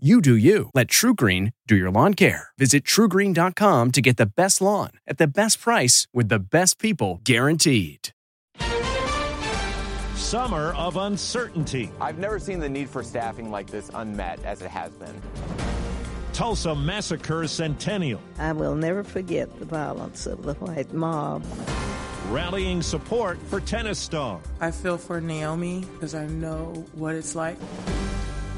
You do you. Let TruGreen do your lawn care. Visit trugreen.com to get the best lawn at the best price with the best people guaranteed. Summer of uncertainty. I've never seen the need for staffing like this unmet as it has been. Tulsa Massacre Centennial. I will never forget the violence of the white mob. Rallying support for tennis star. I feel for Naomi because I know what it's like.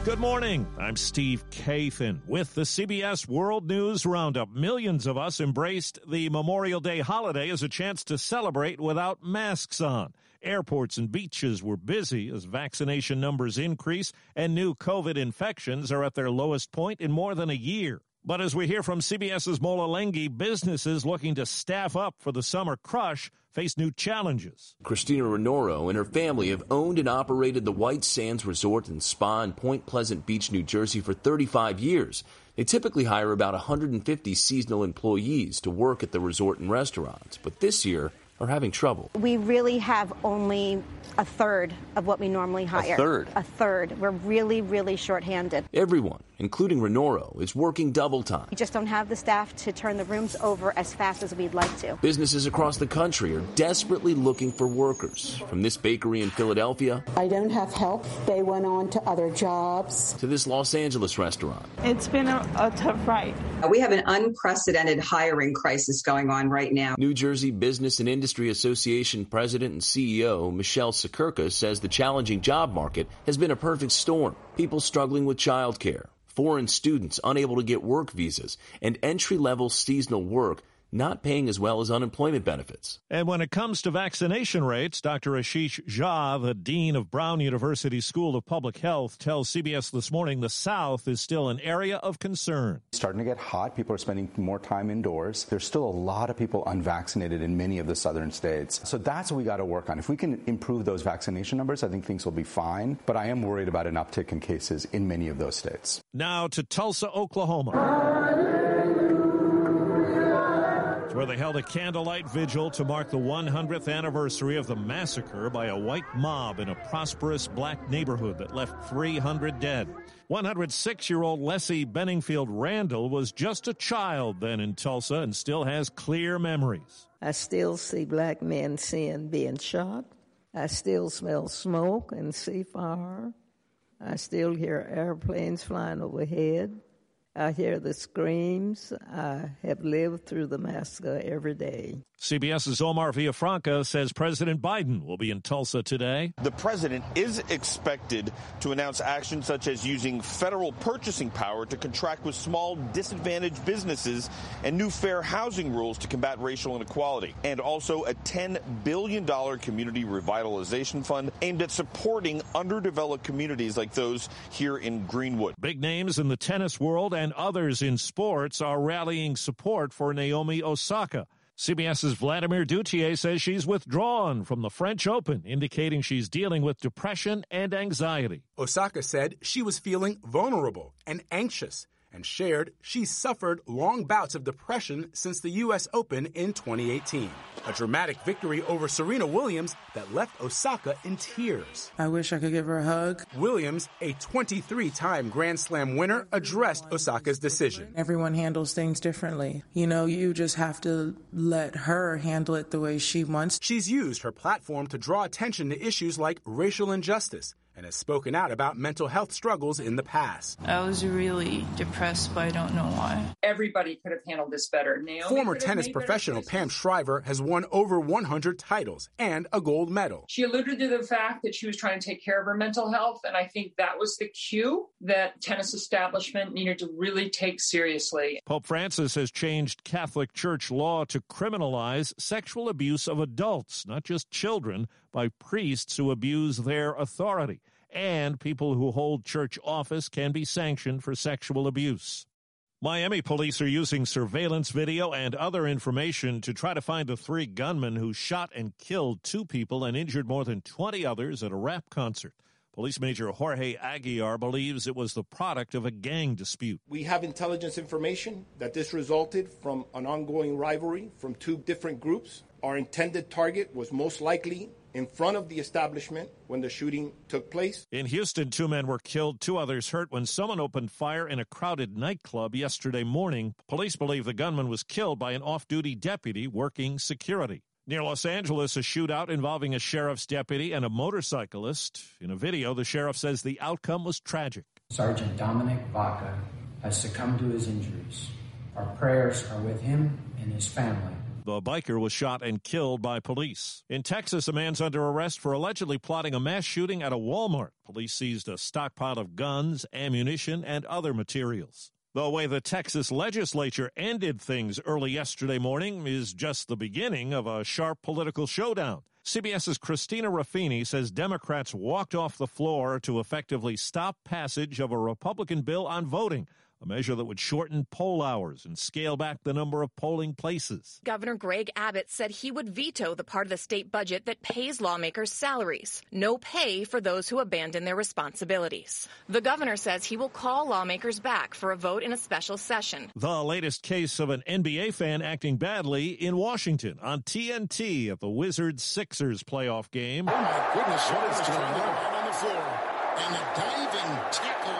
Good morning. I'm Steve Kathan with the CBS World News Roundup. Millions of us embraced the Memorial Day holiday as a chance to celebrate without masks on. Airports and beaches were busy as vaccination numbers increase and new COVID infections are at their lowest point in more than a year. But as we hear from CBS's Mola Lenghi, businesses looking to staff up for the summer crush face new challenges. Christina Renoro and her family have owned and operated the White Sands Resort and Spa in Point Pleasant Beach, New Jersey for 35 years. They typically hire about 150 seasonal employees to work at the resort and restaurants, but this year are having trouble. We really have only a third of what we normally hire. A third? A third. We're really, really shorthanded. Everyone, including Renoro, is working double time. We just don't have the staff to turn the rooms over as fast as we'd like to. Businesses across the country are desperately looking for workers. From this bakery in Philadelphia I don't have help. They went on to other jobs. to this Los Angeles restaurant. It's been a, a tough ride. We have an unprecedented hiring crisis going on right now. New Jersey Business and Industry Association President and CEO Michelle Siekerka says the challenging job market has been a perfect storm. People struggling with childcare, foreign students unable to get work visas, and entry level seasonal work not paying as well as unemployment benefits. And when it comes to vaccination rates, Dr. Ashish Jha, the dean of Brown University School of Public Health, tells CBS This Morning the South is still an area of concern. It's starting to get hot. People are spending more time indoors. There's still a lot of people unvaccinated in many of the southern states. So that's what we got to work on. If we can improve those vaccination numbers, I think things will be fine. But I am worried about an uptick in cases in many of those states. Now to Tulsa, Oklahoma. Where they held a candlelight vigil to mark the 100th anniversary of the massacre by a white mob in a prosperous black neighborhood that left 300 dead. 106 year old Leslie Benningfield Randle was just a child then in Tulsa and still has clear memories. I still see black men seeing being shot. I still smell smoke and see fire. I still hear airplanes flying overhead. I hear the screams. I have lived through the massacre every day. CBS's Omar Villafranca says President Biden will be in Tulsa today. The president is expected to announce actions such as using federal purchasing power to contract with small disadvantaged businesses and new fair housing rules to combat racial inequality, and also a $10 billion community revitalization fund aimed at supporting underdeveloped communities like those here in Greenwood. Big names in the tennis world and others in sports are rallying support for Naomi Osaka. CBS's Vladimir Duthiers says she's withdrawn from the French Open, indicating she's dealing with depression and anxiety. Osaka said she was feeling vulnerable and anxious and shared she suffered long bouts of depression since the U.S. Open in 2018. A dramatic victory over Serena Williams that left Osaka in tears. I wish I could give her a hug. Williams, a 23 time Grand Slam winner, addressed Osaka's decision. Everyone handles things differently. You know, you just have to let her handle it the way she wants. She's used her platform to draw attention to issues like racial injustice and has spoken out about mental health struggles in the past. I was really depressed, but I don't know why. Everybody could have handled this better. Naomi Former tennis professional Pam Shriver has won over 100 titles and a gold medal. She alluded to the fact that she was trying to take care of her mental health, and I think that was the cue that tennis establishment needed to really take seriously. Pope Francis has changed Catholic Church law to criminalize sexual abuse of adults, not just children, by priests who abuse their authority and people who hold church office can be sanctioned for sexual abuse. Miami police are using surveillance video and other information to try to find the three gunmen who shot and killed two people and injured more than 20 others at a rap concert. Police Major Jorge Aguiar believes it was the product of a gang dispute. We have intelligence information that this resulted from an ongoing rivalry from two different groups. Our intended target was most likely in front of the establishment when the shooting took place. In Houston, two men were killed, two others hurt when someone opened fire in a crowded nightclub yesterday morning. Police believe the gunman was killed by an off duty deputy working security. Near Los Angeles, a shootout involving a sheriff's deputy and a motorcyclist. In a video, the sheriff says the outcome was tragic. Sergeant Dominic Vaca has succumbed to his injuries. Our prayers are with him and his family. The biker was shot and killed by police. In Texas, a man's under arrest for allegedly plotting a mass shooting at a Walmart. Police seized a stockpile of guns, ammunition, and other materials. The way the Texas legislature ended things early yesterday morning is just the beginning of a sharp political showdown. CBS's Christina Ruffini says Democrats walked off the floor to effectively stop passage of a Republican bill on voting a measure that would shorten poll hours and scale back the number of polling places. Governor Greg Abbott said he would veto the part of the state budget that pays lawmakers salaries. No pay for those who abandon their responsibilities. The governor says he will call lawmakers back for a vote in a special session. The latest case of an NBA fan acting badly in Washington on TNT at the Wizards Sixers playoff game. Oh my goodness, what is going on on the floor? And a diving tackle by the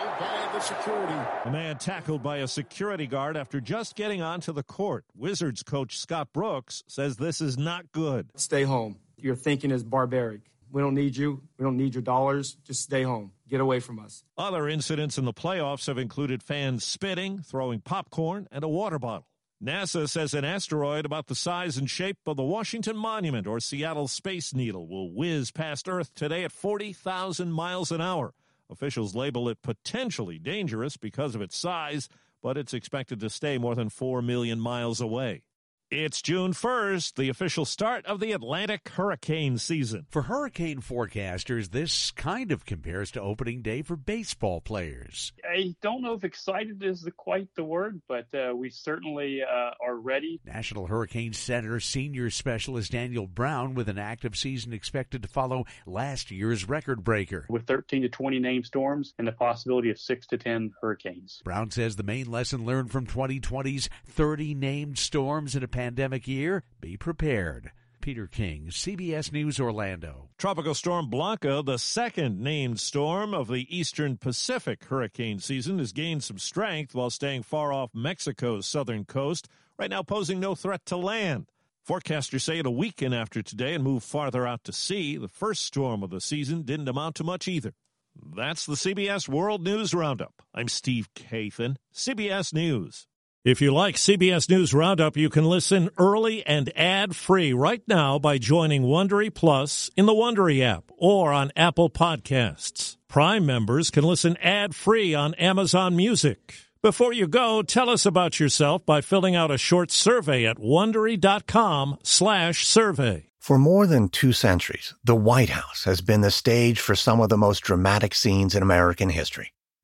security. A man tackled by a security guard after just getting onto the court. Wizards coach Scott Brooks says this is not good. Stay home. Your thinking is barbaric. We don't need you. We don't need your dollars. Just stay home. Get away from us. Other incidents in the playoffs have included fans spitting, throwing popcorn, and a water bottle. NASA says an asteroid about the size and shape of the Washington Monument or Seattle Space Needle will whiz past Earth today at 40,000 miles an hour. Officials label it potentially dangerous because of its size, but it's expected to stay more than 4 million miles away. It's June 1st, the official start of the Atlantic hurricane season. For hurricane forecasters, this kind of compares to opening day for baseball players. I don't know if excited is the, quite the word, but uh, we certainly uh, are ready. National Hurricane Center senior specialist Daniel Brown with an active season expected to follow last year's record breaker. With 13 to 20 named storms and the possibility of 6 to 10 hurricanes. Brown says the main lesson learned from 2020's 30 named storms in a pandemic year, be prepared. Peter King, CBS News Orlando. Tropical Storm Blanca, the second named storm of the eastern Pacific hurricane season, has gained some strength while staying far off Mexico's southern coast, right now posing no threat to land. Forecasters say it'll weaken after today and move farther out to sea. The first storm of the season didn't amount to much either. That's the CBS World News Roundup. I'm Steve Kathan, CBS News. If you like CBS News Roundup, you can listen early and ad-free right now by joining Wondery Plus in the Wondery app or on Apple Podcasts. Prime members can listen ad-free on Amazon Music. Before you go, tell us about yourself by filling out a short survey at wondery.com/survey. For more than 2 centuries, the White House has been the stage for some of the most dramatic scenes in American history.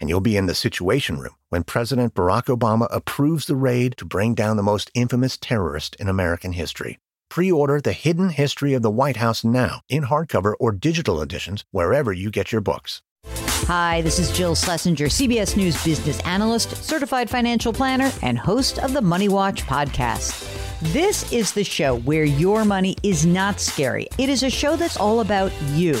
and you'll be in the Situation Room when President Barack Obama approves the raid to bring down the most infamous terrorist in American history. Pre order The Hidden History of the White House now in hardcover or digital editions wherever you get your books. Hi, this is Jill Schlesinger, CBS News business analyst, certified financial planner, and host of the Money Watch podcast. This is the show where your money is not scary. It is a show that's all about you.